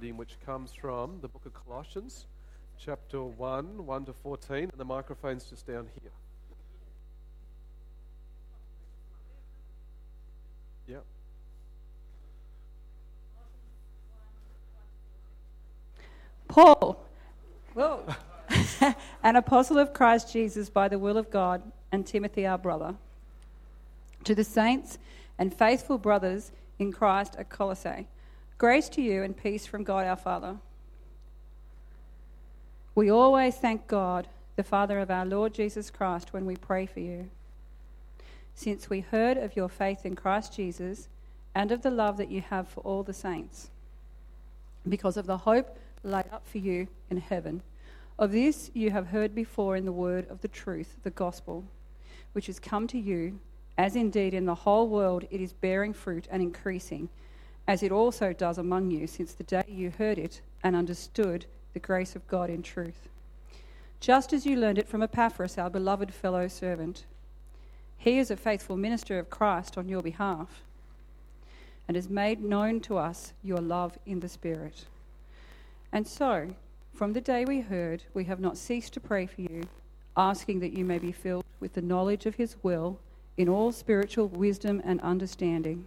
reading, which comes from the book of Colossians, chapter 1, 1 to 14, and the microphone's just down here. Yep. Paul, whoa, an apostle of Christ Jesus by the will of God, and Timothy, our brother, to the saints and faithful brothers in Christ at Colossae, grace to you and peace from God our Father. We always thank God, the Father of our Lord Jesus Christ, when we pray for you. Since we heard of your faith in Christ Jesus and of the love that you have for all the saints, because of the hope laid up for you in heaven. Of this you have heard before in the word of the truth, the gospel, which has come to you, as indeed in the whole world it is bearing fruit and increasing, as it also does among you since the day you heard it and understood the grace of God in truth. Just as you learned it from Epaphras, our beloved fellow servant. He is a faithful minister of Christ on your behalf and has made known to us your love in the Spirit. And so, from the day we heard, we have not ceased to pray for you, asking that you may be filled with the knowledge of his will in all spiritual wisdom and understanding,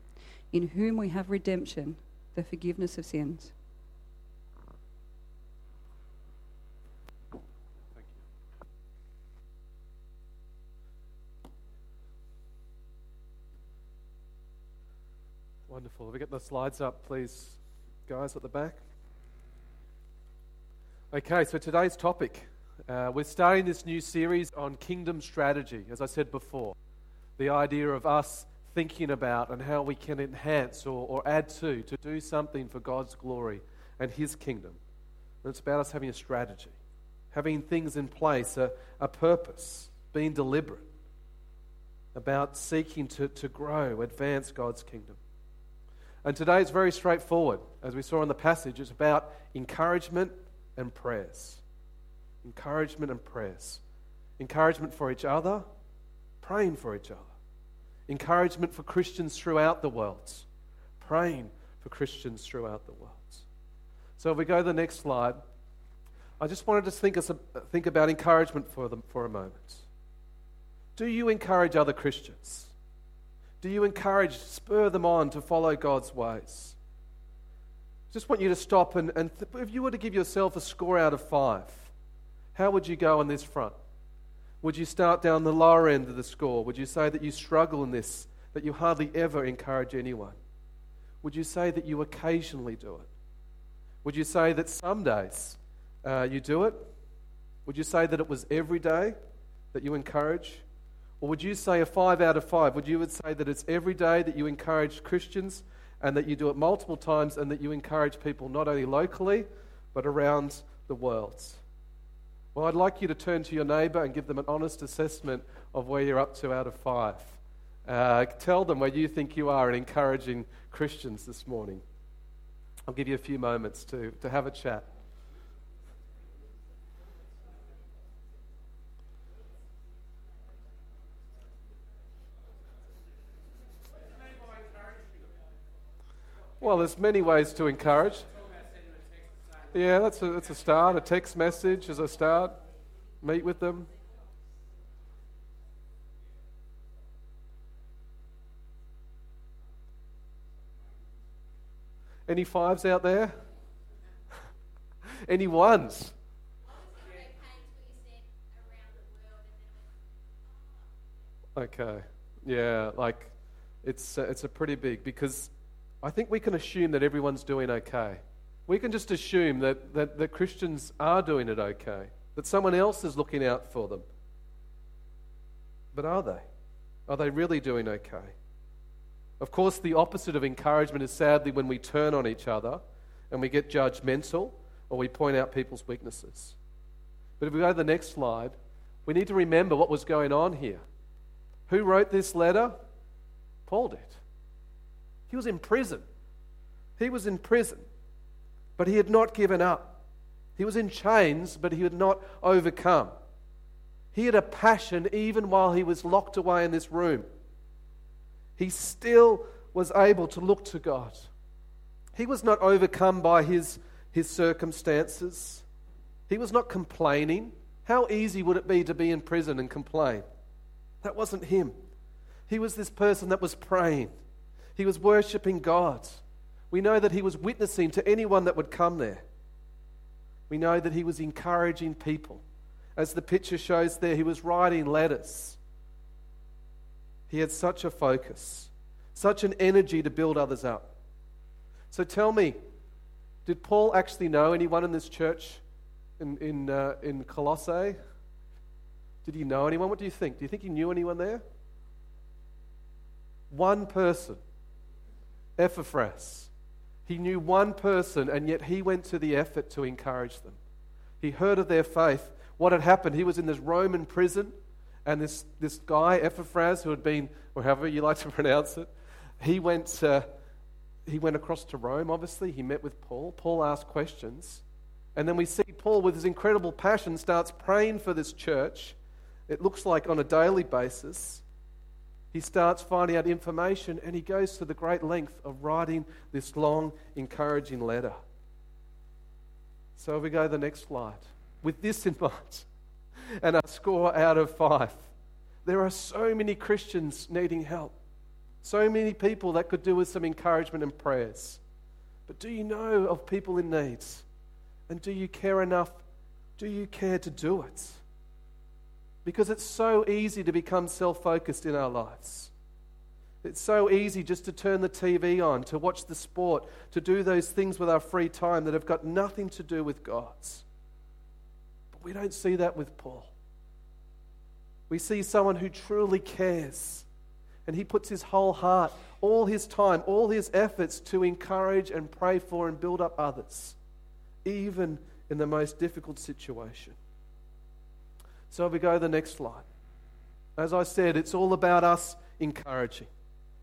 in whom we have redemption, the forgiveness of sins. Wonderful. Have we get the slides up, please, guys at the back? Okay, so today's topic. Uh, we're starting this new series on kingdom strategy, as I said before. The idea of us thinking about and how we can enhance or, or add to, to do something for God's glory and His kingdom. And it's about us having a strategy, having things in place, a, a purpose, being deliberate, about seeking to, to grow, advance God's kingdom. And today it's very straightforward. As we saw in the passage, it's about encouragement and prayers. Encouragement and prayers. Encouragement for each other, praying for each other. Encouragement for Christians throughout the world, praying for Christians throughout the world. So if we go to the next slide, I just wanted to think, think about encouragement for, them for a moment. Do you encourage other Christians? Do you encourage, spur them on to follow God's ways? Just want you to stop and, and th- if you were to give yourself a score out of five, how would you go on this front? Would you start down the lower end of the score? Would you say that you struggle in this, that you hardly ever encourage anyone? Would you say that you occasionally do it? Would you say that some days uh, you do it? Would you say that it was every day that you encourage? Or would you say a five out of five? Would you would say that it's every day that you encourage Christians and that you do it multiple times and that you encourage people not only locally but around the world? Well, I'd like you to turn to your neighbour and give them an honest assessment of where you're up to out of five. Uh, tell them where you think you are in encouraging Christians this morning. I'll give you a few moments to, to have a chat. Well, there's many ways to encourage. Yeah, that's a, that's a start. A text message is a start. Meet with them. Any fives out there? Any ones? Okay. Yeah, like it's uh, it's a pretty big because I think we can assume that everyone's doing okay. We can just assume that, that, that Christians are doing it okay, that someone else is looking out for them. But are they? Are they really doing okay? Of course, the opposite of encouragement is sadly when we turn on each other and we get judgmental or we point out people's weaknesses. But if we go to the next slide, we need to remember what was going on here. Who wrote this letter? Paul did. He was in prison. He was in prison, but he had not given up. He was in chains, but he had not overcome. He had a passion even while he was locked away in this room. He still was able to look to God. He was not overcome by his, his circumstances. He was not complaining. How easy would it be to be in prison and complain? That wasn't him. He was this person that was praying, he was worshiping God. We know that he was witnessing to anyone that would come there. We know that he was encouraging people. As the picture shows there, he was writing letters. He had such a focus, such an energy to build others up. So tell me, did Paul actually know anyone in this church in, in, uh, in Colossae? Did he know anyone? What do you think? Do you think he knew anyone there? One person, Epaphras. He knew one person, and yet he went to the effort to encourage them. He heard of their faith. What had happened? He was in this Roman prison, and this, this guy, Epaphras, who had been, or however you like to pronounce it, he went, he went across to Rome, obviously. He met with Paul. Paul asked questions. And then we see Paul, with his incredible passion, starts praying for this church. It looks like on a daily basis. He starts finding out information and he goes to the great length of writing this long, encouraging letter. So we go to the next slide. With this in mind, and a score out of five. There are so many Christians needing help, so many people that could do with some encouragement and prayers. But do you know of people in need? And do you care enough? Do you care to do it? Because it's so easy to become self focused in our lives. It's so easy just to turn the TV on, to watch the sport, to do those things with our free time that have got nothing to do with God's. But we don't see that with Paul. We see someone who truly cares, and he puts his whole heart, all his time, all his efforts to encourage and pray for and build up others even in the most difficult situation. So we go to the next slide. As I said, it's all about us encouraging.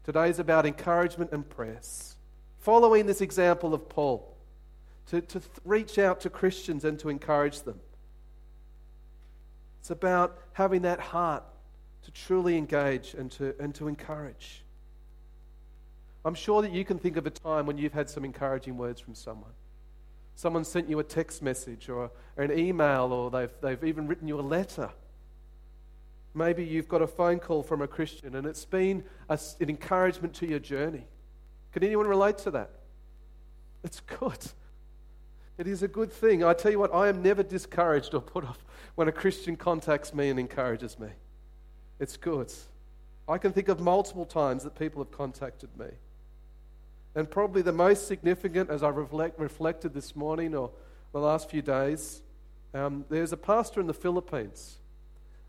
Today's about encouragement and prayers. Following this example of Paul, to, to reach out to Christians and to encourage them. It's about having that heart to truly engage and to, and to encourage. I'm sure that you can think of a time when you've had some encouraging words from someone. Someone sent you a text message or, an email, or they've, they've even written you a letter. Maybe you've got a phone call from a Christian and it's been a, an encouragement to your journey. Can anyone relate to that? It's good. It is a good thing. I tell you what, I am never discouraged or put off when a Christian contacts me and encourages me. It's good. I can think of multiple times that people have contacted me. And probably the most significant, as I reflect, reflected this morning or the last few days, um, there's a pastor in the Philippines.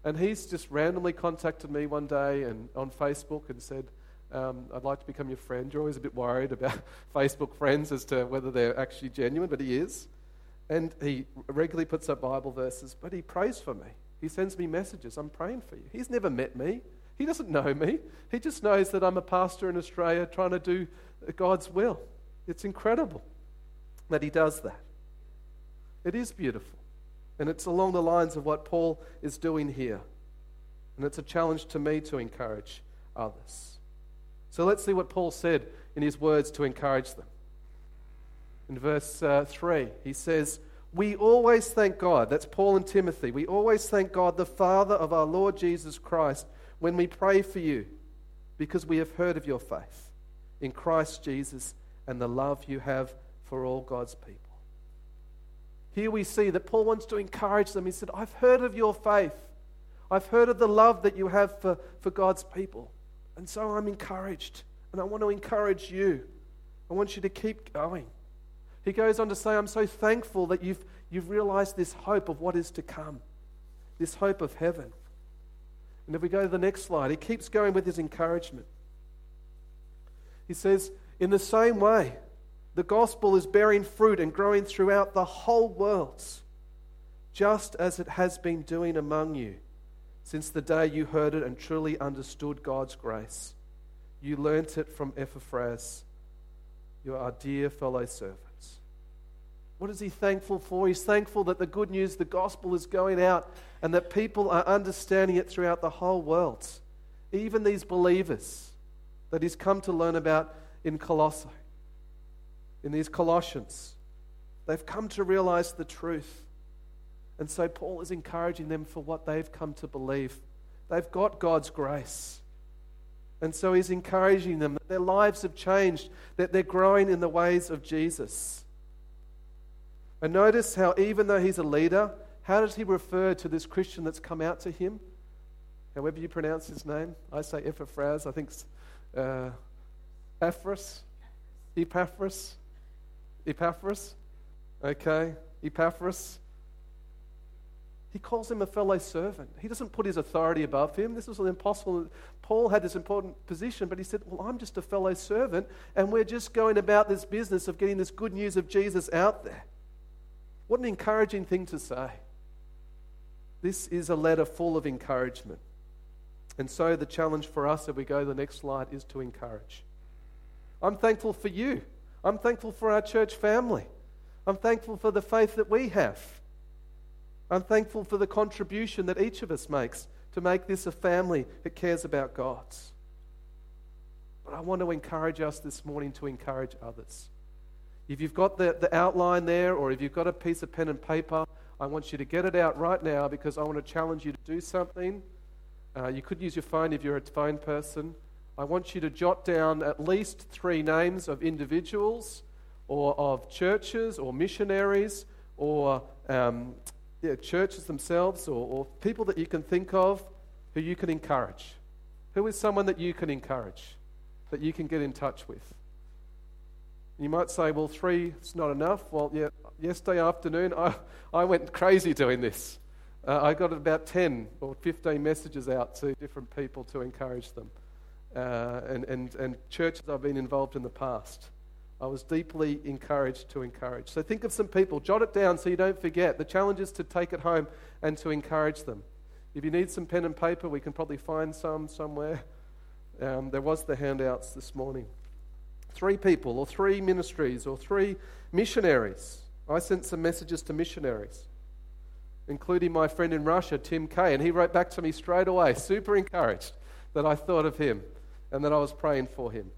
And he's just randomly contacted me one day and on Facebook and said, um, I'd like to become your friend. You're always a bit worried about Facebook friends as to whether they're actually genuine, but he is. And he regularly puts up Bible verses, but he prays for me. He sends me messages. I'm praying for you. He's never met me. He doesn't know me. He just knows that I'm a pastor in Australia trying to do God's will. It's incredible that he does that. It is beautiful. And it's along the lines of what Paul is doing here. And it's a challenge to me to encourage others. So let's see what Paul said in his words to encourage them. In verse uh, 3, he says, We always thank God, that's Paul and Timothy, we always thank God, the Father of our Lord Jesus Christ, when we pray for you, because we have heard of your faith in Christ Jesus and the love you have for all God's people. Here we see that Paul wants to encourage them. He said, I've heard of your faith. I've heard of the love that you have for, for God's people. And so I'm encouraged. And I want to encourage you. I want you to keep going. He goes on to say, I'm so thankful that you've, you've realized this hope of what is to come, this hope of heaven. And if we go to the next slide, he keeps going with his encouragement. He says, In the same way, The gospel is bearing fruit and growing throughout the whole world, just as it has been doing among you since the day you heard it and truly understood God's grace. You learnt it from Epaphras, you are dear fellow servants. What is he thankful for? He's thankful that the good news, the gospel, is going out and that people are understanding it throughout the whole world. Even these believers that he's come to learn about in Colossae, in these Colossians, they've come to realize the truth. And so Paul is encouraging them for what they've come to believe. They've got God's grace. And so he's encouraging them that their lives have changed, that they're growing in the ways of Jesus. And notice how, even though he's a leader, how does he refer to this Christian that's come out to him? However you pronounce his name. I say Epaphras, I think uh, Epaphras. Epaphras. Epaphras. Okay, Epaphras. He calls him a fellow servant. He doesn't put his authority above him. This was an impossible. Paul had this important position, but he said, Well, I'm just a fellow servant, and we're just going about this business of getting this good news of Jesus out there. What an encouraging thing to say. This is a letter full of encouragement. And so the challenge for us, if we go to the next slide, is to encourage. I'm thankful for you. I'm thankful for our church family. I'm thankful for the faith that we have. I'm thankful for the contribution that each of us makes to make this a family that cares about God's. But I want to encourage us this morning to encourage others. If you've got the, the outline there, or if you've got a piece of pen and paper, I want you to get it out right now because I want to challenge you to do something. Uh, you could use your phone if you're a phone person. I want you to jot down at least three names of individuals or of churches or missionaries or um, yeah, churches themselves or, or people that you can think of who you can encourage. Who is someone that you can encourage, that you can get in touch with? You might say, well, three is not enough. Well, yeah, yesterday afternoon, I, I went crazy doing this. Uh, I got about 10 or 15 messages out to different people to encourage them. Uh, and, and, and churches I've been involved in the past. I was deeply encouraged to encourage. So think of some people, jot it down so you don't forget. The challenge is to take it home and to encourage them. If you need some pen and paper, we can probably find some somewhere. Um, there was the handouts this morning. Three people, or three ministries, or three missionaries. I sent some messages to missionaries, including my friend in Russia, Tim Kay, and he wrote back to me straight away, super encouraged that I thought of him and that I was praying for him.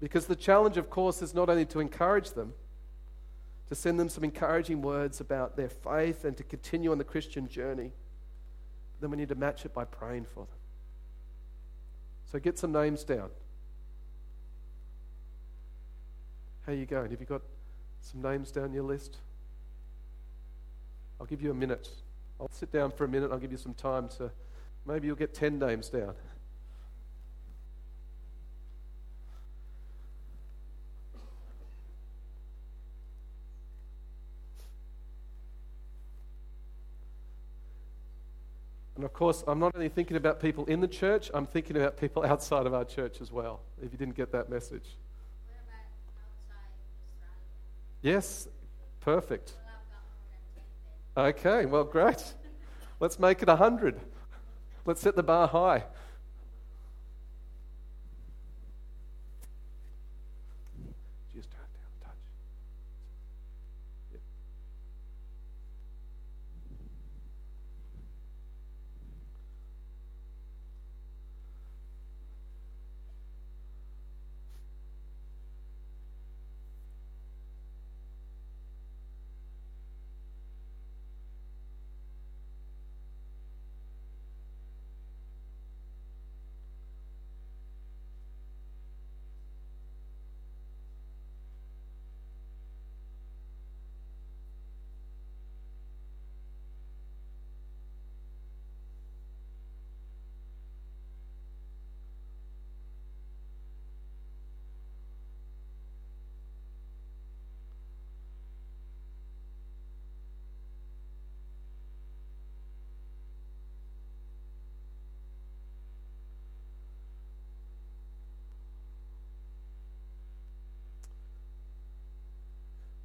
Because the challenge, of course, is not only to encourage them, to send them some encouraging words about their faith and to continue on the Christian journey, but then we need to match it by praying for them. So get some names down. How are you going? Have you got some names down your list? I'll give you a minute. I'll sit down for a minute. I'll give you some time to. Maybe you'll get 10 names down. And of course, I'm not only thinking about people in the church, I'm thinking about people outside of our church as well, if you didn't get that message. Yes, perfect. Okay, well, great. Let's make it 100. Let's set the bar high.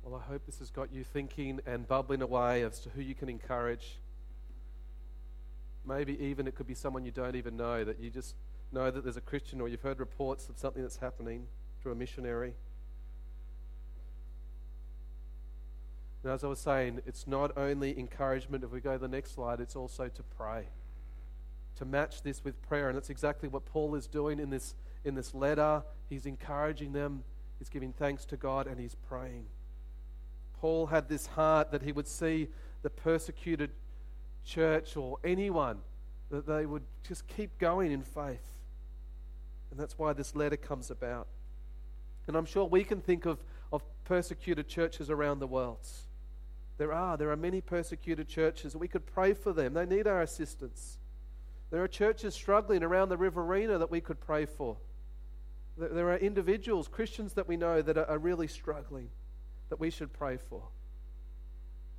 Well, I hope this has got you thinking and bubbling away as to who you can encourage. Maybe even it could be someone you don't even know, that you just know that there's a Christian or you've heard reports of something that's happening through a missionary. Now, as I was saying, it's not only encouragement. If we go to the next slide, it's also to pray, to match this with prayer. And that's exactly what Paul is doing in this, in this letter. He's encouraging them, he's giving thanks to God, and he's praying. Paul had this heart that he would see the persecuted church or anyone, that they would just keep going in faith. And that's why this letter comes about. And I'm sure we can think of, of persecuted churches around the world. There are. There are many persecuted churches. We could pray for them. They need our assistance. There are churches struggling around the Riverina that we could pray for. There are individuals, Christians that we know that are really struggling that we should pray for.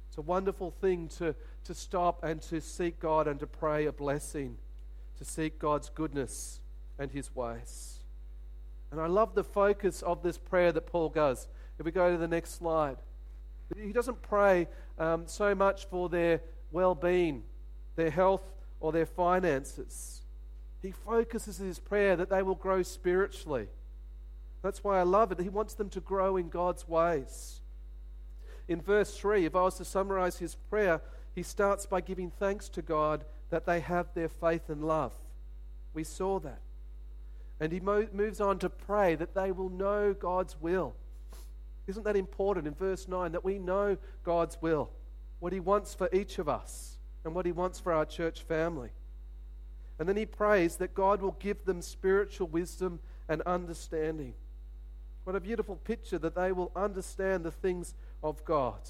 It's a wonderful thing to, to stop and to seek God and to pray a blessing, to seek God's goodness and his ways. And I love the focus of this prayer that Paul does. If we go to the next slide. He doesn't pray um, so much for their well being, their health, or their finances. He focuses his prayer that they will grow spiritually. That's why I love it. He wants them to grow in God's ways. In verse 3, if I was to summarize his prayer, he starts by giving thanks to God that they have their faith and love. We saw that. And he mo- moves on to pray that they will know God's will. Isn't that important in verse 9 that we know God's will, what He wants for each of us, and what He wants for our church family? And then He prays that God will give them spiritual wisdom and understanding. What a beautiful picture that they will understand the things of God,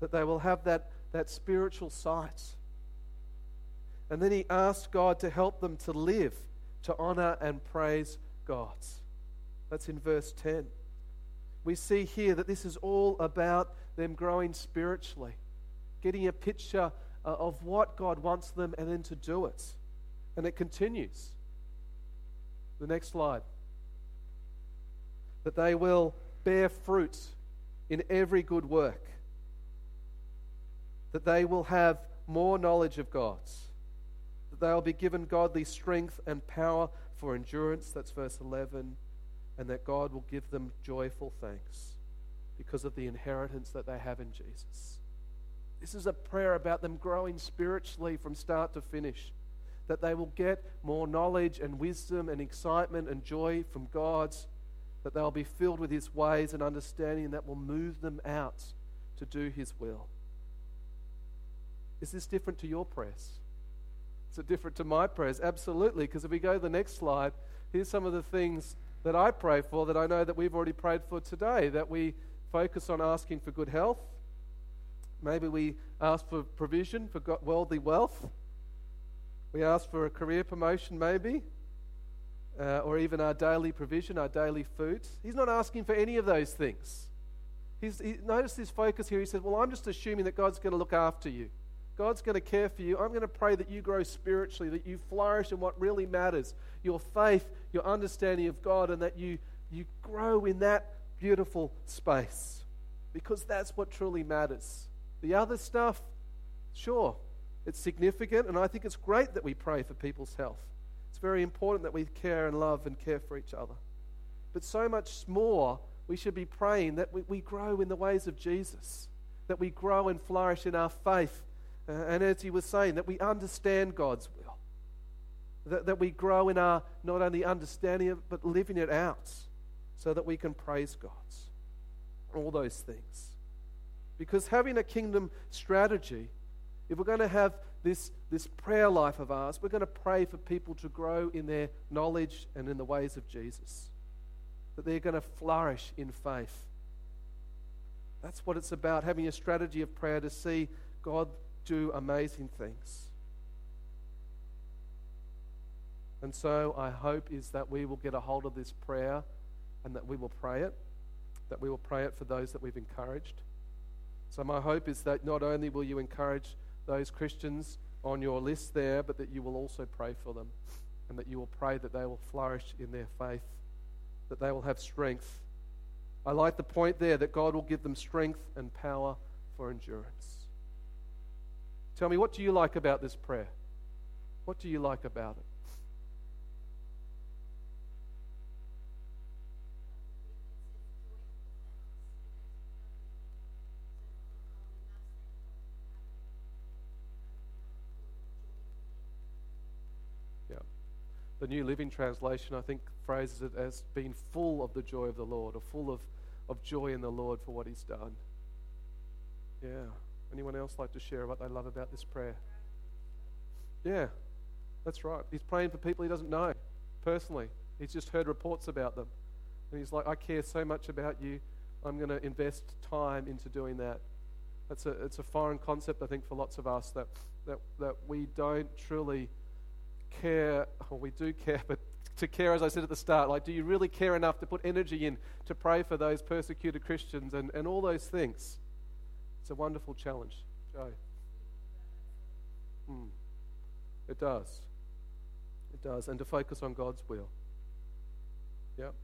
that they will have that, that spiritual sight. And then He asks God to help them to live, to honor and praise God. That's in verse 10 we see here that this is all about them growing spiritually, getting a picture uh, of what God wants them and then to do it. And it continues. The next slide. That they will bear fruit in every good work. That they will have more knowledge of God. That they will be given godly strength and power for endurance. That's verse 11 and that God will give them joyful thanks because of the inheritance that they have in Jesus. This is a prayer about them growing spiritually from start to finish, that they will get more knowledge and wisdom and excitement and joy from God's, that they'll be filled with His ways and understanding that will move them out to do His will. Is this different to your prayers? Is it different to my prayers? Absolutely, because if we go to the next slide, here's some of the things that I pray for that I know that we've already prayed for today, that we focus on asking for good health. Maybe we ask for provision for worldly wealth. We ask for a career promotion, maybe, uh, or even our daily provision, our daily food. He's not asking for any of those things. He's, he, notice his focus here. He says, Well, I'm just assuming that God's going to look after you. God's going to care for you. I'm going to pray that you grow spiritually, that you flourish in what really matters your faith, your understanding of God, and that you, you grow in that beautiful space because that's what truly matters. The other stuff, sure, it's significant, and I think it's great that we pray for people's health. Very important that we care and love and care for each other. But so much more, we should be praying that we, we grow in the ways of Jesus, that we grow and flourish in our faith uh, and as he was saying, that we understand God's will. That, that we grow in our not only understanding it, but living it out so that we can praise God. All those things. Because having a kingdom strategy, if we're going to have this, this prayer life of ours, we're going to pray for people to grow in their knowledge and in the ways of Jesus. That they're going to flourish in faith. That's what it's about, having a strategy of prayer to see God do amazing things. And so I hope is that we will get a hold of this prayer and that we will pray it, that we will pray it for those that we've encouraged. So my hope is that not only will you encourage those Christians on your list there, but that you will also pray for them and that you will pray that they will flourish in their faith, that they will have strength, I like the point there that God will give them strength and power for endurance. Tell me, what do you like about this prayer? What do you like about it? The New Living Translation, I think, phrases it as being full of the joy of the Lord, or full of, of joy in the Lord for what He's done. Yeah. Anyone else like to share what they love about this prayer? Yeah, that's right. He's praying for people he doesn't know personally. He's just heard reports about them. And he's like, I care so much about you. I'm going to invest time into doing that. That's a, it's a foreign concept, I think, for lots of us that, that, that we don't truly care, or we do care, but to care, as I said at the start, like, do you really care enough to put energy in to pray for those persecuted Christians and, and all those things? It's a wonderful challenge. Joe. Hmm. It does. It does. And to focus on God's will. Yep.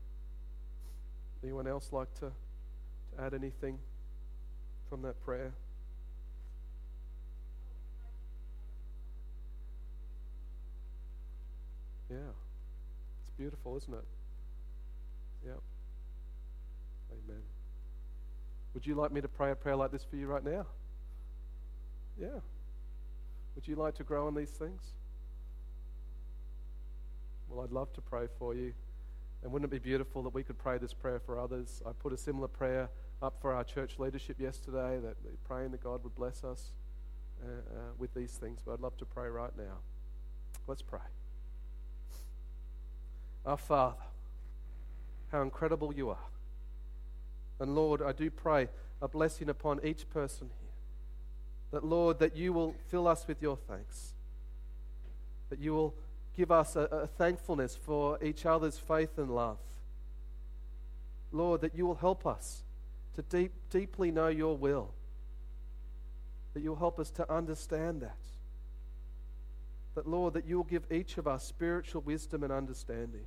Anyone else like to, to add anything from that prayer? Yeah. It's beautiful, isn't it? Yeah. Amen. Would you like me to pray a prayer like this for you right now? Yeah. Would you like to grow in these things? Well, I'd love to pray for you. And wouldn't it be beautiful that we could pray this prayer for others? I put a similar prayer up for our church leadership yesterday, that praying that God would bless us uh, uh, with these things. But I'd love to pray right now. Let's pray. Our Father, how incredible you are. And Lord, I do pray a blessing upon each person here. That, Lord, that you will fill us with your thanks. That you will give us a, a thankfulness for each other's faith and love. Lord, that you will help us to deep, deeply know your will. That you'll help us to understand that. That, Lord, that you will give each of us spiritual wisdom and understanding.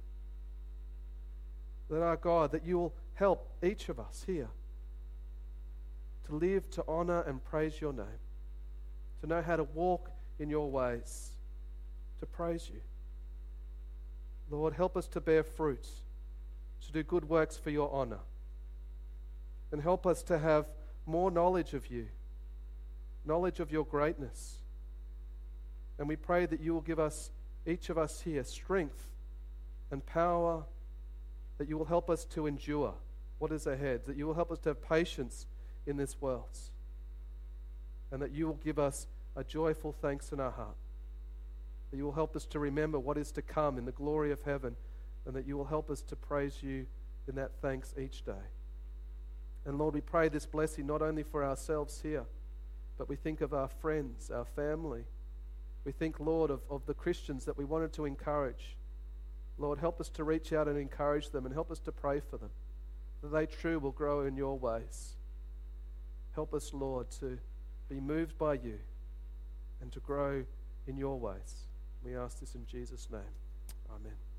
That, our God, that you will help each of us here to live, to honor, and praise your name, to know how to walk in your ways, to praise you. Lord, help us to bear fruit, to do good works for your honor, and help us to have more knowledge of you, knowledge of your greatness and we pray that you will give us, each of us here, strength and power, that you will help us to endure what is ahead, that you will help us to have patience in this world, and that you will give us a joyful thanks in our heart, that you will help us to remember what is to come in the glory of heaven, and that you will help us to praise you in that thanks each day. And Lord, we pray this blessing not only for ourselves here, but we think of our friends, our family, we think, Lord, of, of the Christians that we wanted to encourage. Lord, help us to reach out and encourage them and help us to pray for them, that they too will grow in your ways. Help us, Lord, to be moved by you and to grow in your ways. We ask this in Jesus' name. Amen.